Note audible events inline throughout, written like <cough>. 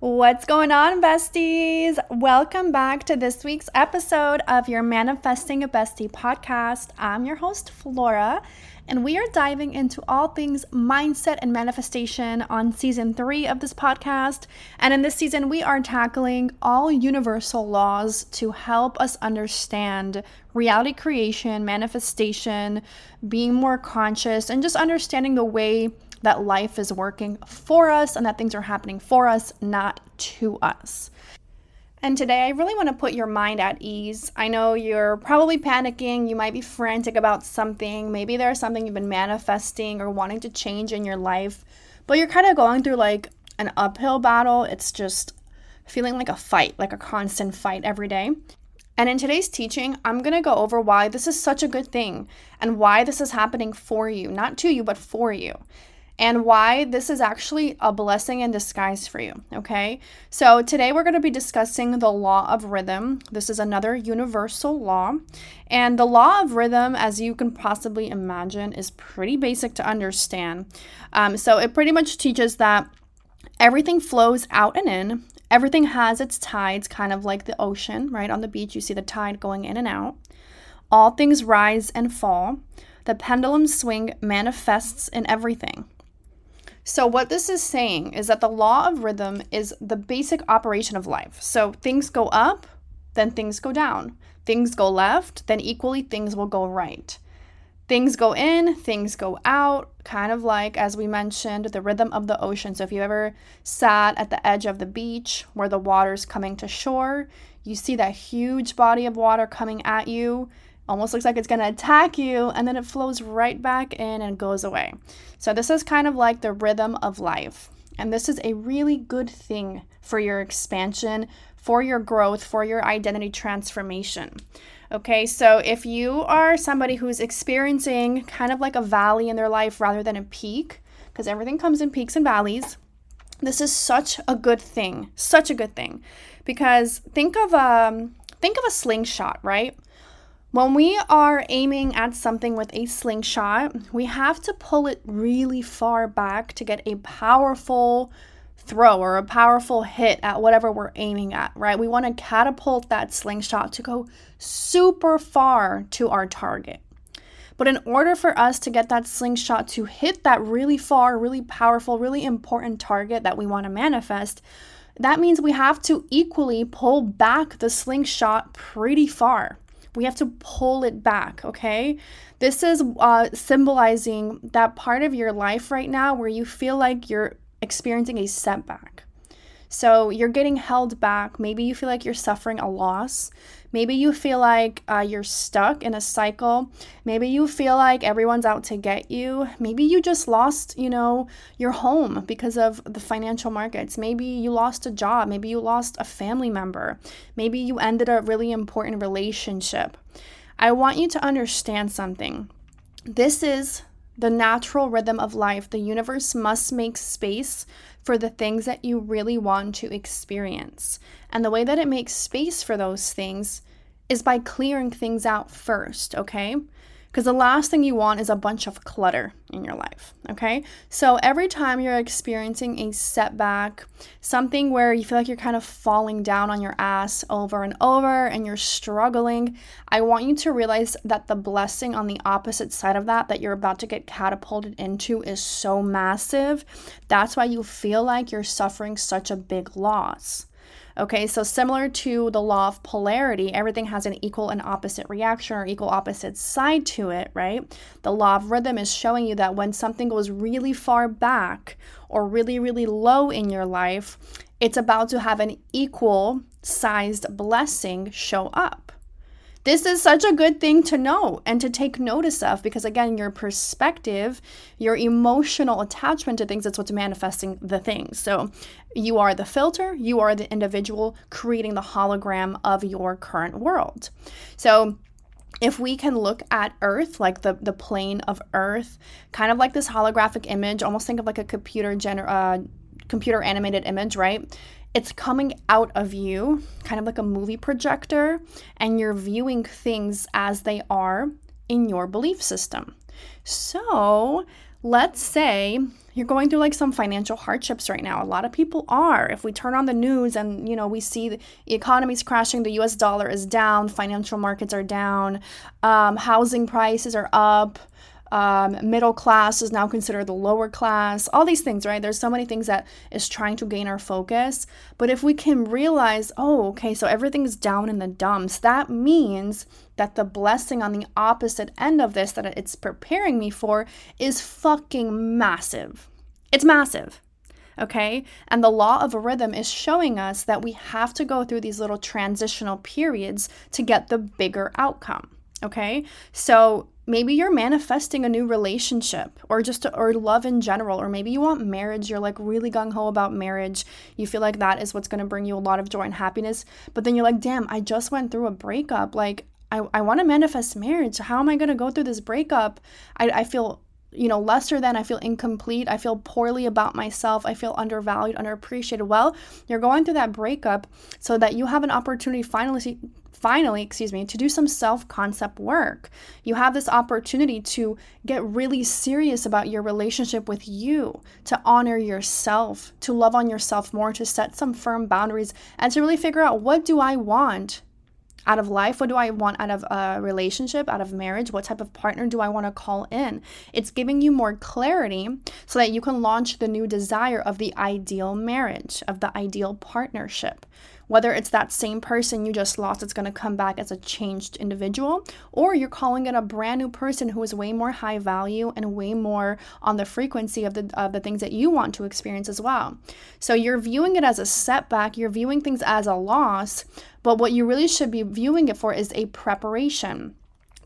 What's going on, besties? Welcome back to this week's episode of your Manifesting a Bestie podcast. I'm your host, Flora, and we are diving into all things mindset and manifestation on season three of this podcast. And in this season, we are tackling all universal laws to help us understand reality creation, manifestation, being more conscious, and just understanding the way that life is working for us and that things are happening for us, not to us. And today, I really want to put your mind at ease. I know you're probably panicking. You might be frantic about something. Maybe there's something you've been manifesting or wanting to change in your life, but you're kind of going through like an uphill battle. It's just feeling like a fight, like a constant fight every day. And in today's teaching, I'm going to go over why this is such a good thing and why this is happening for you, not to you, but for you and why this is actually a blessing in disguise for you. Okay, so today we're going to be discussing the law of rhythm. This is another universal law, and the law of rhythm, as you can possibly imagine, is pretty basic to understand. Um, so it pretty much teaches that everything flows out and in. Everything has its tides, kind of like the ocean, right? On the beach, you see the tide going in and out. All things rise and fall. The pendulum swing manifests in everything. So, what this is saying is that the law of rhythm is the basic operation of life. So, things go up, then things go down. Things go left, then equally things will go right. Things go in, things go out, kind of like, as we mentioned, the rhythm of the ocean. So, if you ever sat at the edge of the beach where the water's coming to shore, you see that huge body of water coming at you almost looks like it's going to attack you and then it flows right back in and goes away. So this is kind of like the rhythm of life. And this is a really good thing for your expansion, for your growth, for your identity transformation. Okay, so if you are somebody who's experiencing kind of like a valley in their life rather than a peak, because everything comes in peaks and valleys, this is such a good thing, such a good thing. Because think of um think of a slingshot, right? When we are aiming at something with a slingshot, we have to pull it really far back to get a powerful throw or a powerful hit at whatever we're aiming at, right? We want to catapult that slingshot to go super far to our target. But in order for us to get that slingshot to hit that really far, really powerful, really important target that we want to manifest, that means we have to equally pull back the slingshot pretty far. We have to pull it back, okay? This is uh, symbolizing that part of your life right now where you feel like you're experiencing a setback. So you're getting held back. Maybe you feel like you're suffering a loss. Maybe you feel like uh, you're stuck in a cycle. Maybe you feel like everyone's out to get you. Maybe you just lost, you know, your home because of the financial markets. Maybe you lost a job. Maybe you lost a family member. Maybe you ended a really important relationship. I want you to understand something. This is the natural rhythm of life. The universe must make space for the things that you really want to experience. And the way that it makes space for those things is by clearing things out first, okay? Because the last thing you want is a bunch of clutter in your life, okay? So every time you're experiencing a setback, something where you feel like you're kind of falling down on your ass over and over and you're struggling, I want you to realize that the blessing on the opposite side of that, that you're about to get catapulted into, is so massive. That's why you feel like you're suffering such a big loss. Okay, so similar to the law of polarity, everything has an equal and opposite reaction or equal opposite side to it, right? The law of rhythm is showing you that when something goes really far back or really, really low in your life, it's about to have an equal sized blessing show up. This is such a good thing to know and to take notice of because, again, your perspective, your emotional attachment to things, that's what's manifesting the things. So, you are the filter, you are the individual creating the hologram of your current world. So, if we can look at Earth, like the, the plane of Earth, kind of like this holographic image, almost think of like a computer gener- uh, computer animated image, right? It's coming out of you, kind of like a movie projector, and you're viewing things as they are in your belief system. So, let's say you're going through like some financial hardships right now. A lot of people are. If we turn on the news and, you know, we see the economy's crashing, the US dollar is down, financial markets are down, um, housing prices are up, um, middle class is now considered the lower class, all these things, right? There's so many things that is trying to gain our focus. But if we can realize, oh, okay, so everything's down in the dumps, that means that the blessing on the opposite end of this that it's preparing me for is fucking massive. It's massive. Okay. And the law of a rhythm is showing us that we have to go through these little transitional periods to get the bigger outcome. Okay. So maybe you're manifesting a new relationship or just or love in general or maybe you want marriage. You're like really gung-ho about marriage. You feel like that is what's going to bring you a lot of joy and happiness. But then you're like damn i just went through a breakup. Like i, I want to manifest marriage. How am i going to go through this breakup? I, I feel you know lesser than i feel incomplete i feel poorly about myself i feel undervalued underappreciated well you're going through that breakup so that you have an opportunity finally finally, excuse me, to do some self concept work. You have this opportunity to get really serious about your relationship with you, to honor yourself, to love on yourself more, to set some firm boundaries, and to really figure out what do I want out of life? What do I want out of a relationship, out of marriage? What type of partner do I want to call in? It's giving you more clarity so that you can launch the new desire of the ideal marriage, of the ideal partnership. Whether it's that same person you just lost, it's going to come back as a changed individual, or you're calling it a brand new person who is way more high value and way more on the frequency of the, of the things that you want to experience as well. So you're viewing it as a setback, you're viewing things as a loss, but what you really should be viewing it for is a preparation.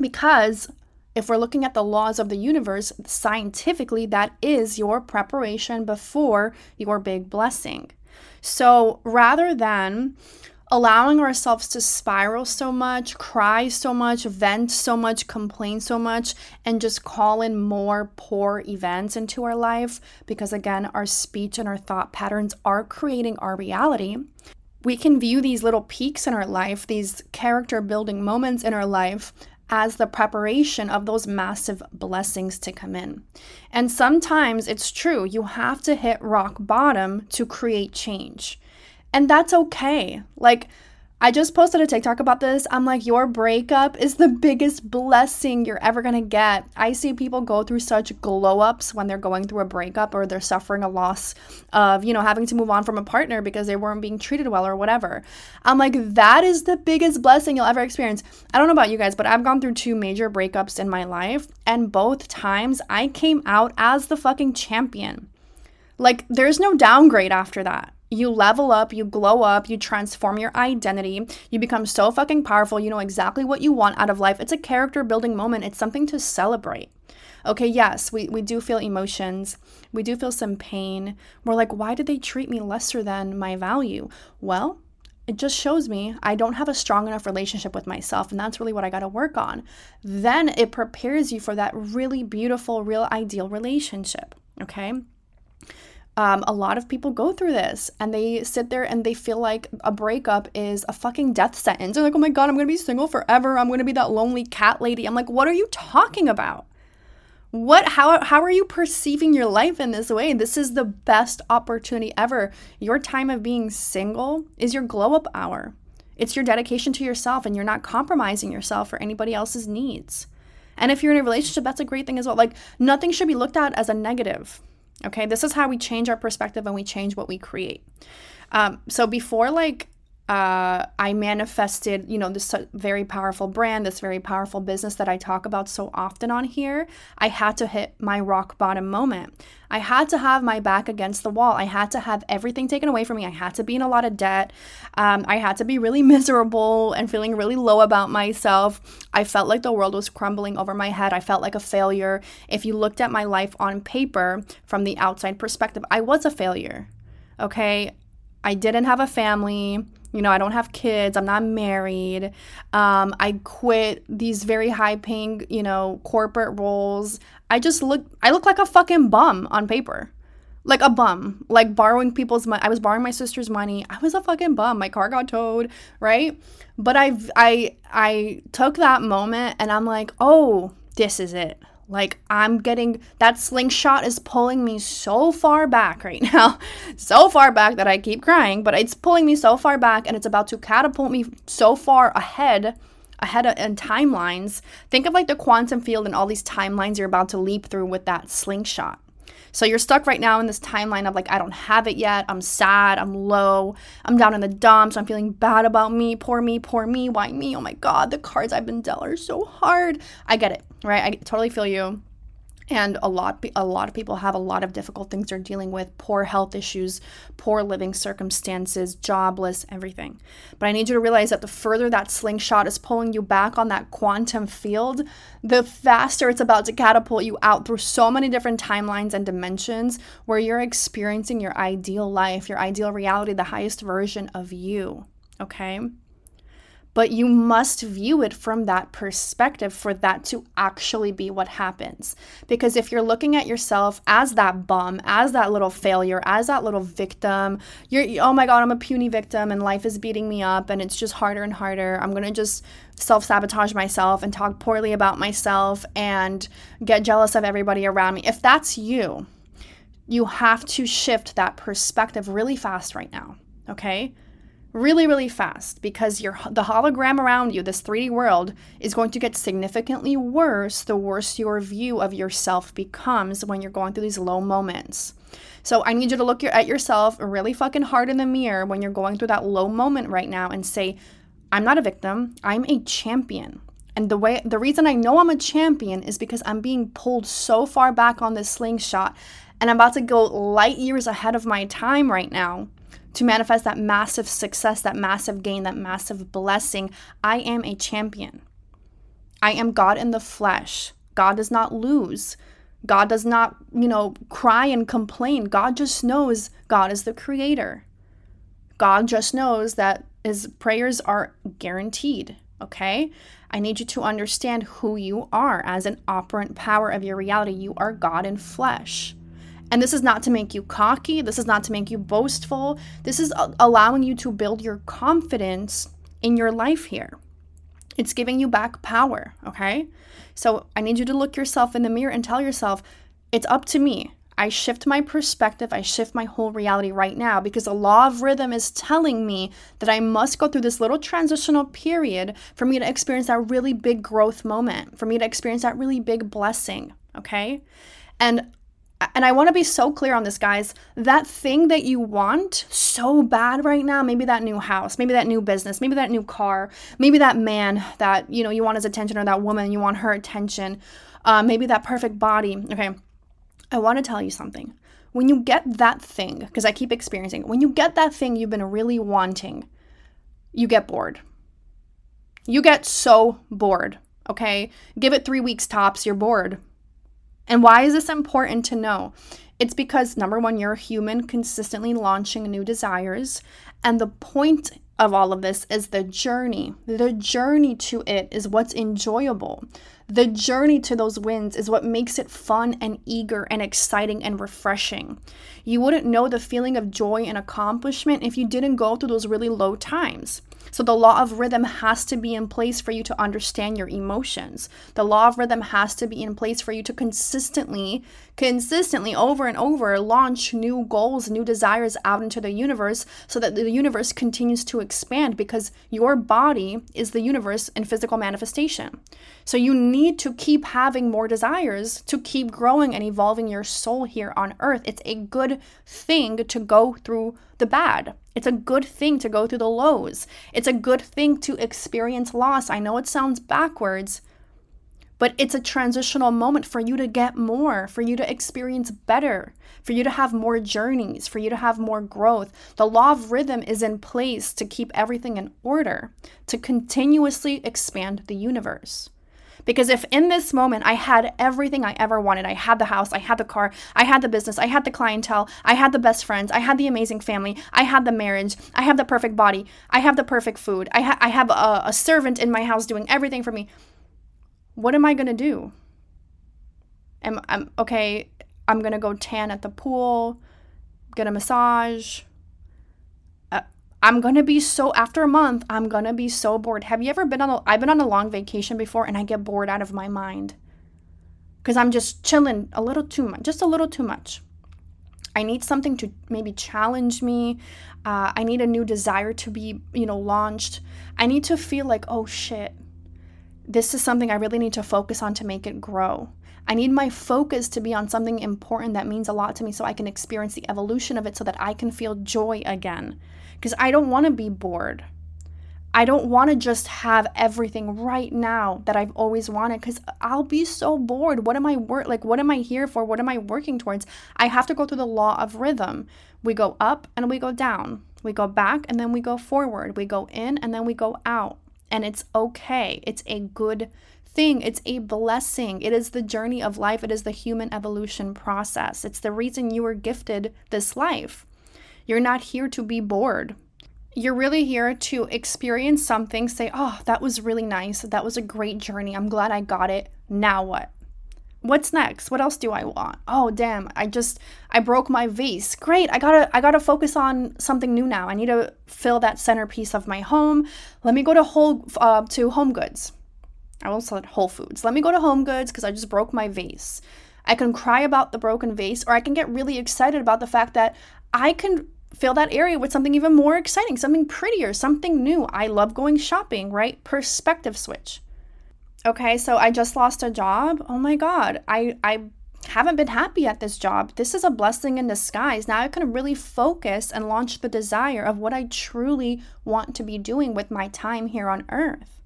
Because if we're looking at the laws of the universe, scientifically, that is your preparation before your big blessing. So rather than allowing ourselves to spiral so much, cry so much, vent so much, complain so much, and just call in more poor events into our life, because again, our speech and our thought patterns are creating our reality. We can view these little peaks in our life, these character building moments in our life, as the preparation of those massive blessings to come in. And sometimes it's true, you have to hit rock bottom to create change. And that's okay. Like, I just posted a TikTok about this. I'm like, your breakup is the biggest blessing you're ever gonna get. I see people go through such glow ups when they're going through a breakup or they're suffering a loss of, you know, having to move on from a partner because they weren't being treated well or whatever. I'm like, that is the biggest blessing you'll ever experience. I don't know about you guys, but I've gone through two major breakups in my life, and both times I came out as the fucking champion. Like, there's no downgrade after that you level up, you glow up, you transform your identity, you become so fucking powerful, you know exactly what you want out of life. It's a character building moment, it's something to celebrate. Okay, yes, we, we do feel emotions, we do feel some pain. We're like, why did they treat me lesser than my value? Well, it just shows me I don't have a strong enough relationship with myself, and that's really what I got to work on. Then it prepares you for that really beautiful, real ideal relationship. Okay. Um, a lot of people go through this and they sit there and they feel like a breakup is a fucking death sentence. They're like, oh my God, I'm gonna be single forever. I'm gonna be that lonely cat lady. I'm like, what are you talking about? What how how are you perceiving your life in this way? This is the best opportunity ever. Your time of being single is your glow up hour. It's your dedication to yourself and you're not compromising yourself for anybody else's needs. And if you're in a relationship, that's a great thing as well. Like nothing should be looked at as a negative. Okay, this is how we change our perspective and we change what we create. Um, so before like uh, I manifested, you know, this very powerful brand, this very powerful business that I talk about so often on here. I had to hit my rock bottom moment. I had to have my back against the wall. I had to have everything taken away from me. I had to be in a lot of debt. Um, I had to be really <laughs> miserable and feeling really low about myself. I felt like the world was crumbling over my head. I felt like a failure. If you looked at my life on paper from the outside perspective, I was a failure. Okay. I didn't have a family. You know, I don't have kids. I'm not married. Um, I quit these very high paying, you know, corporate roles. I just look, I look like a fucking bum on paper. Like a bum, like borrowing people's money. I was borrowing my sister's money. I was a fucking bum. My car got towed, right? But I've, I, I took that moment and I'm like, oh, this is it. Like I'm getting that slingshot is pulling me so far back right now. <laughs> so far back that I keep crying, but it's pulling me so far back and it's about to catapult me so far ahead ahead of, in timelines. Think of like the quantum field and all these timelines you're about to leap through with that slingshot. So you're stuck right now in this timeline of like, I don't have it yet. I'm sad. I'm low. I'm down in the dumps. I'm feeling bad about me. Poor me. Poor me. Why me? Oh my God. The cards I've been dealt are so hard. I get it, right? I totally feel you and a lot a lot of people have a lot of difficult things they're dealing with poor health issues poor living circumstances jobless everything. But i need you to realize that the further that slingshot is pulling you back on that quantum field the faster it's about to catapult you out through so many different timelines and dimensions where you're experiencing your ideal life your ideal reality the highest version of you okay but you must view it from that perspective for that to actually be what happens. Because if you're looking at yourself as that bum, as that little failure, as that little victim, you're, oh my God, I'm a puny victim and life is beating me up and it's just harder and harder. I'm going to just self sabotage myself and talk poorly about myself and get jealous of everybody around me. If that's you, you have to shift that perspective really fast right now. Okay really really fast because your the hologram around you this 3D world is going to get significantly worse the worse your view of yourself becomes when you're going through these low moments. So I need you to look at yourself really fucking hard in the mirror when you're going through that low moment right now and say I'm not a victim, I'm a champion. And the way the reason I know I'm a champion is because I'm being pulled so far back on this slingshot and I'm about to go light years ahead of my time right now to manifest that massive success, that massive gain, that massive blessing. I am a champion. I am God in the flesh. God does not lose. God does not, you know, cry and complain. God just knows God is the creator. God just knows that his prayers are guaranteed, okay? I need you to understand who you are as an operant power of your reality. You are God in flesh. And this is not to make you cocky. This is not to make you boastful. This is uh, allowing you to build your confidence in your life here. It's giving you back power, okay? So I need you to look yourself in the mirror and tell yourself, it's up to me. I shift my perspective, I shift my whole reality right now because the law of rhythm is telling me that I must go through this little transitional period for me to experience that really big growth moment, for me to experience that really big blessing, okay? And and I want to be so clear on this, guys. That thing that you want so bad right now, maybe that new house, maybe that new business, maybe that new car, maybe that man that you know you want his attention, or that woman you want her attention, uh, maybe that perfect body. Okay, I want to tell you something. When you get that thing, because I keep experiencing, when you get that thing you've been really wanting, you get bored. You get so bored. Okay, give it three weeks tops. You're bored and why is this important to know? It's because number one, you're a human consistently launching new desires. And the point of all of this is the journey. The journey to it is what's enjoyable. The journey to those wins is what makes it fun and eager and exciting and refreshing. You wouldn't know the feeling of joy and accomplishment if you didn't go through those really low times. So, the law of rhythm has to be in place for you to understand your emotions. The law of rhythm has to be in place for you to consistently, consistently, over and over, launch new goals, new desires out into the universe so that the universe continues to expand because your body is the universe in physical manifestation. So, you need to keep having more desires to keep growing and evolving your soul here on earth. It's a good thing to go through the bad. It's a good thing to go through the lows. It's a good thing to experience loss. I know it sounds backwards, but it's a transitional moment for you to get more, for you to experience better, for you to have more journeys, for you to have more growth. The law of rhythm is in place to keep everything in order, to continuously expand the universe. Because if in this moment I had everything I ever wanted, I had the house, I had the car, I had the business, I had the clientele, I had the best friends, I had the amazing family, I had the marriage, I have the perfect body, I have the perfect food, I, ha- I have a, a servant in my house doing everything for me, what am I going to do? Am, I'm, okay, I'm going to go tan at the pool, get a massage, I'm gonna be so after a month, I'm gonna be so bored. Have you ever been on a I've been on a long vacation before and I get bored out of my mind. because I'm just chilling a little too much, just a little too much. I need something to maybe challenge me. Uh, I need a new desire to be, you know, launched. I need to feel like, oh shit, this is something I really need to focus on to make it grow. I need my focus to be on something important that means a lot to me so I can experience the evolution of it so that I can feel joy again. Because I don't want to be bored. I don't want to just have everything right now that I've always wanted because I'll be so bored. What am I work like what am I here for? What am I working towards? I have to go through the law of rhythm. We go up and we go down. We go back and then we go forward. We go in and then we go out. And it's okay. It's a good thing. It's a blessing. It is the journey of life. It is the human evolution process. It's the reason you were gifted this life. You're not here to be bored. You're really here to experience something, say, oh, that was really nice. That was a great journey. I'm glad I got it. Now what? What's next? What else do I want? Oh, damn. I just I broke my vase. Great. I got to I got to focus on something new now. I need to fill that centerpiece of my home. Let me go to whole uh, to Home Goods. I almost said Whole Foods. Let me go to Home Goods because I just broke my vase. I can cry about the broken vase, or I can get really excited about the fact that I can fill that area with something even more exciting, something prettier, something new. I love going shopping, right? Perspective switch. Okay, so I just lost a job. Oh my God, I, I haven't been happy at this job. This is a blessing in disguise. Now I can really focus and launch the desire of what I truly want to be doing with my time here on earth.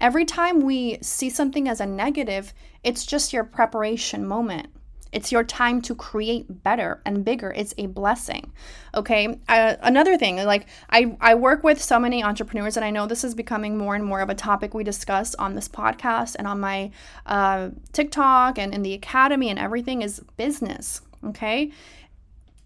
Every time we see something as a negative, it's just your preparation moment. It's your time to create better and bigger. It's a blessing. Okay. Uh, another thing, like I, I work with so many entrepreneurs, and I know this is becoming more and more of a topic we discuss on this podcast and on my uh, TikTok and in the academy and everything is business. Okay.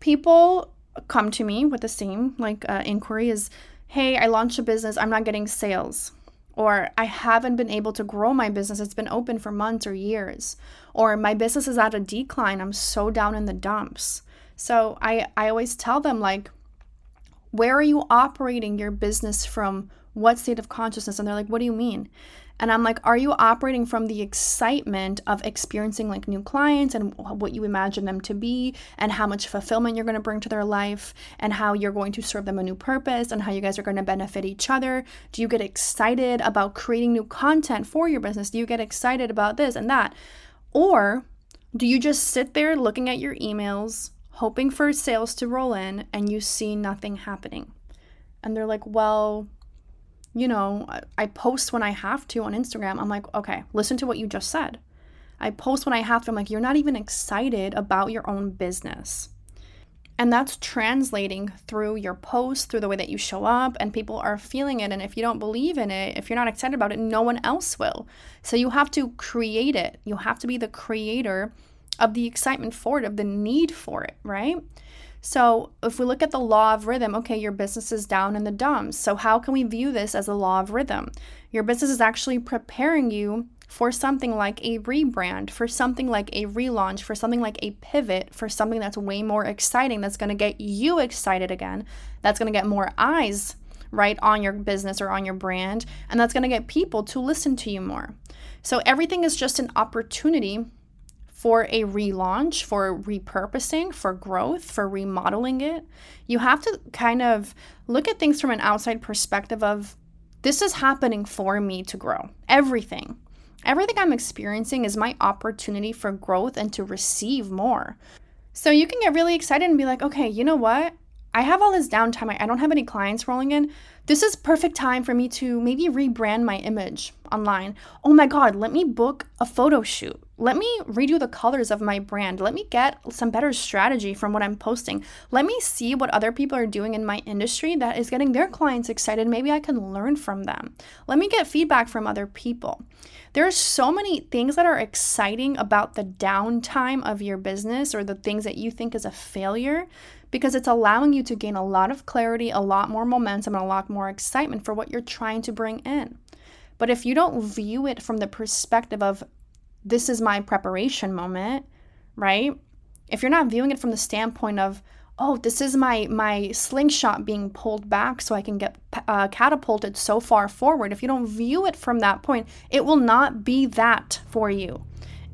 People come to me with the same like uh, inquiry is, hey, I launched a business, I'm not getting sales or I haven't been able to grow my business. It's been open for months or years, or my business is at a decline. I'm so down in the dumps. So I, I always tell them, like, where are you operating your business from? What state of consciousness? And they're like, what do you mean? And I'm like, are you operating from the excitement of experiencing like new clients and what you imagine them to be and how much fulfillment you're going to bring to their life and how you're going to serve them a new purpose and how you guys are going to benefit each other? Do you get excited about creating new content for your business? Do you get excited about this and that? Or do you just sit there looking at your emails, hoping for sales to roll in and you see nothing happening? And they're like, well, you know, I post when I have to on Instagram. I'm like, okay, listen to what you just said. I post when I have to. I'm like, you're not even excited about your own business. And that's translating through your post, through the way that you show up, and people are feeling it. And if you don't believe in it, if you're not excited about it, no one else will. So you have to create it. You have to be the creator of the excitement for it, of the need for it, right? So, if we look at the law of rhythm, okay, your business is down in the dumps. So, how can we view this as a law of rhythm? Your business is actually preparing you for something like a rebrand, for something like a relaunch, for something like a pivot, for something that's way more exciting, that's to get you excited again, that's to get more eyes right on your business or on your brand, and that's to get people to listen to you more. So, everything is just an opportunity for a relaunch, for repurposing, for growth, for remodeling it, you have to kind of look at things from an outside perspective of this is happening for me to grow. Everything. Everything I'm experiencing is my opportunity for growth and to receive more. So you can get really excited and be like, okay, you know what? I have all this downtime. I don't have any clients rolling in. This is perfect time for me to maybe rebrand my image online. Oh my God, let me book a photo shoot. Let me redo the colors of my brand. Let me get some better strategy from what I'm posting. Let me see what other people are doing in my industry that is getting their clients excited. Maybe I can learn from them. Let me get feedback from other people. There are so many things that are exciting about the downtime of your business or the things that you think is a failure because it's allowing you to gain a lot of clarity, a lot more momentum, and a lot more excitement for what you're trying to bring in. But if you don't view it from the perspective of this is my preparation moment, right? If you're not viewing it from the standpoint of, oh, this is my my slingshot being pulled back so I can get uh, catapulted so far forward. If you don't view it from that point, it will not be that for you.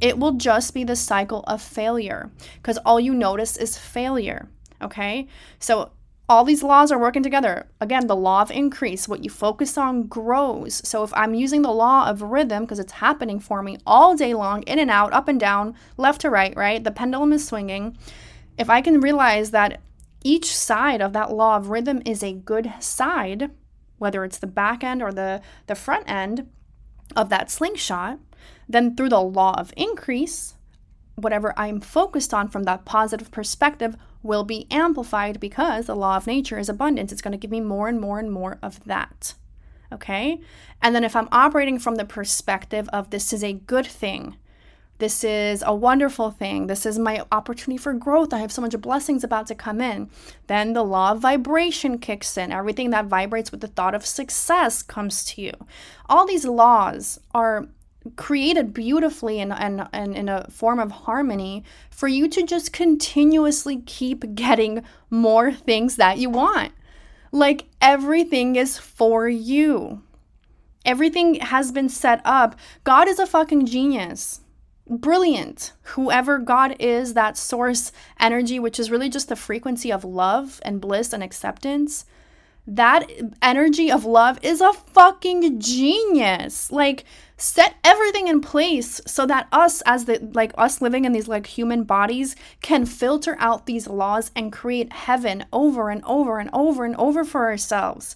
it will just be the cycle of failure because all you notice is failure. Okay. So all these laws are working together. Again, the law of increase, what you focus on grows. So if I'm using the law of rhythm because it's happening for me all day long, in and out, up and down, left to right, right? The pendulum is swinging. If I can realize that each side of that law of rhythm is a good side, whether it's the back end or the, the front end of that slingshot, then through the law of increase, whatever I'm focused on from that positive perspective will be amplified because the law of nature is abundance. It's going to give me more and more and more of that. Okay? And then if I'm operating from the perspective of this is a good thing, this is a wonderful thing, this is my opportunity for growth, I have so much blessings about to come in, then the law of vibration kicks in. Everything that vibrates with the thought of success comes to you. All these laws are created beautifully and, and, and in a form of harmony for you to just continuously keep getting more things that you want. Like everything is for you. Everything has been set up. God is a fucking genius. Brilliant. Whoever God is, that source energy, which is really just the frequency of love and bliss and acceptance, that energy of love is a fucking genius. Like, set everything in place so that us as the like us living in these like human bodies can filter out these laws and create heaven over and over and over and over for ourselves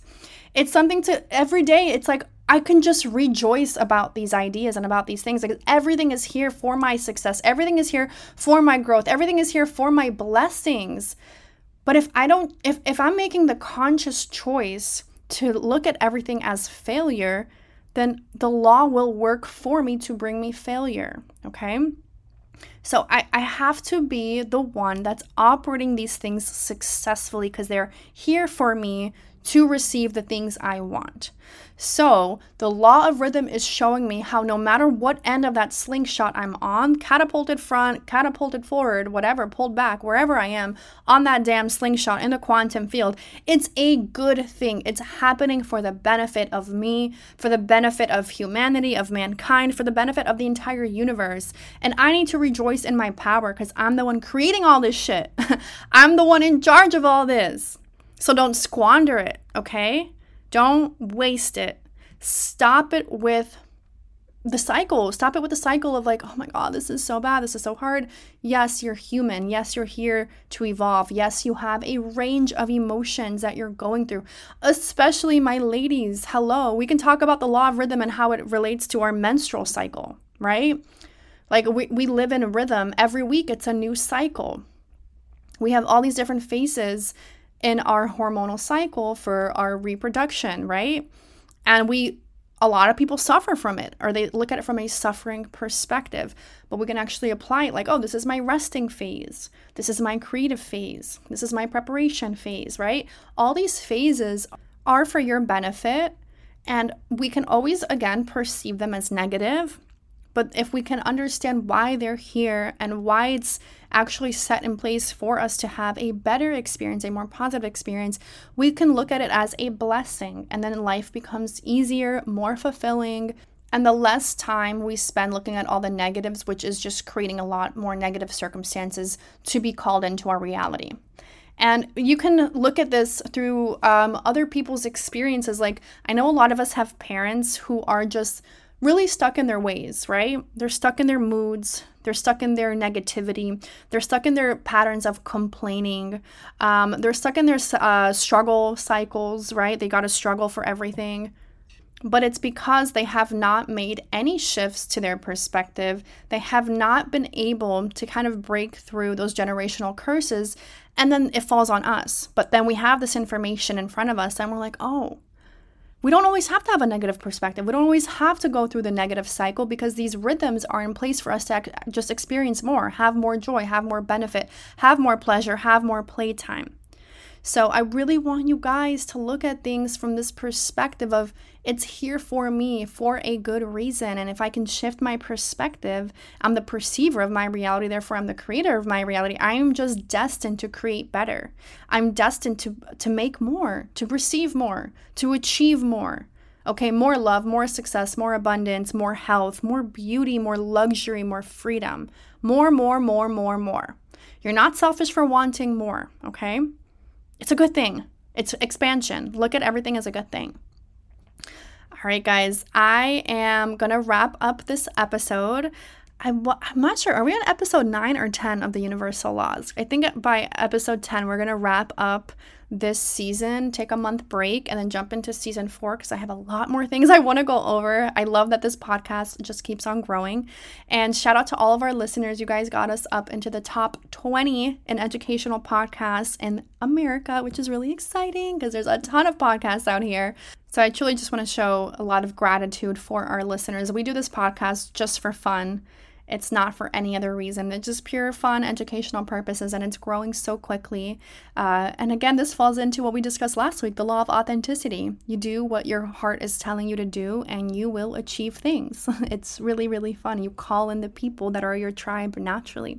it's something to every day it's like I can just rejoice about these ideas and about these things. Like everything is here for my success. Everything is here for my growth. Everything is here for my blessings. But if I don't if if I'm making the conscious choice to look at everything as failure, then the law will work for me to bring me failure. Okay. So I, I have to be the one that's operating these things successfully because they're here for me to receive the things I want. So, the law of rhythm is showing me how no matter what end of that slingshot I'm on, catapulted front, catapulted forward, whatever, pulled back, wherever I am on that damn slingshot in the quantum field, it's a good thing. It's happening for the benefit of me, for the benefit of humanity, of mankind, for the benefit of the entire universe. And I need to rejoice in my power because I'm the one creating all this shit. <laughs> I'm the one in charge of all this. So don't squander it, okay? Don't waste it. Stop it with the cycle. Stop it with the cycle of like, oh my God, this is so bad. This is so hard. Yes, you're human. Yes, you're here to evolve. Yes, you have a range of emotions that you're going through, especially my ladies. Hello. We can talk about the law of rhythm and how it relates to our menstrual cycle, right? Like we, we live in rhythm. Every week, it's a new cycle. We have all these different phases in our hormonal cycle for our reproduction, right? And we a lot of people suffer from it or they look at it from a suffering perspective. But we can actually apply it like oh this is my resting phase. This is my creative phase. This is my preparation phase right? All these phases are for your benefit and we can always again perceive them as negative. But if we can understand why they're here and why it's actually set in place for us to have a better experience, a more positive experience, we can look at it as a blessing. And then life becomes easier, more fulfilling. And the less time we spend looking at all the negatives, which is just creating a lot more negative circumstances to be called into our reality. And you can look at this through um, other people's experiences. Like, I know a lot of us have parents who are just really stuck in their ways, right? They're stuck in their moods. They're stuck in their negativity. They're stuck in their patterns of complaining. Um, they're stuck in their uh, struggle cycles, right? They got to struggle for everything. But it's because they have not made any shifts to their perspective. They have not been able to kind of break through those generational curses. And then it falls on us. But then we have this information in front of us and we're like, oh, we don't always have to have a negative perspective. We don't always have to go through the negative cycle because these rhythms are in place for us to just experience more, have more joy, have more benefit, have more pleasure, have more playtime. So I really want you guys to look at things from this perspective of it's here for me for a good reason. And if I can shift my perspective, I'm the perceiver of my reality, therefore I'm the creator of my reality. I am just destined to create better. I'm destined to to make more, to receive more, to achieve more. Okay, more love, more success, more abundance, more health, more beauty, more luxury, more freedom. More, more, more, more, more. You're not selfish for wanting more, okay? It's a good thing. It's expansion. Look at everything as a good thing. All right, guys, I am going to wrap up this episode. I, am not sure. Are we on episode 9 or 10 of the Universal Laws? I think by episode 10, we're going to wrap up this season, take a month break, and then jump into season four because I have a lot more things I want to go over. I love that this podcast just keeps on growing. And shout out to all of our listeners. You guys got us up into the top 20 in educational podcasts in America, which is really exciting because there's a ton of podcasts out here. So I truly just want to show a lot of gratitude for our listeners. We do this podcast just for fun it's not for any other reason. It's just pure fun, educational purposes, and it's growing so quickly. Uh, and again, this falls into what we discussed last week the law of authenticity. You do what your heart is telling you to do, and you will achieve things. <laughs> it's really, really fun. You call in the people that are your tribe naturally.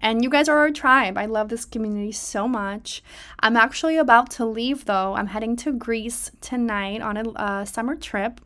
And you guys are our tribe. I love this community so much. I'm actually about to leave though. I'm heading to Greece tonight on a uh, summer trip.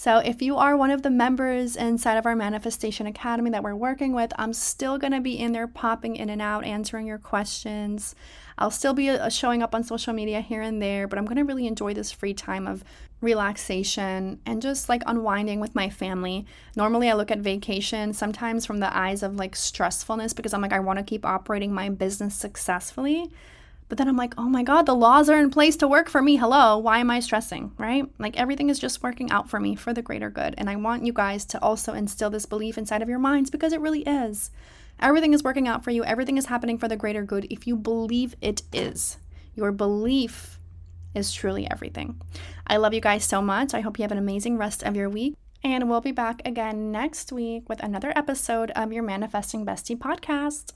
So, if you are one of the members inside of our Manifestation Academy that we're working with, I'm still going to be in there popping in and out, answering your questions. I'll still be uh, showing up on social media here and there, but I'm going to really enjoy this free time of relaxation and just like unwinding with my family. Normally, I look at vacation sometimes from the eyes of like stressfulness because I'm like, I want to keep operating my business successfully. But then I'm like, oh my God, the laws are in place to work for me. Hello, why am I stressing, right? Like everything is just working out for me for the greater good. And I want you guys to also instill this belief inside of your minds because it really is. Everything is working out for you, everything is happening for the greater good if you believe it is. Your belief is truly everything. I love you guys so much. I hope you have an amazing rest of your week. And we'll be back again next week with another episode of your Manifesting Bestie podcast.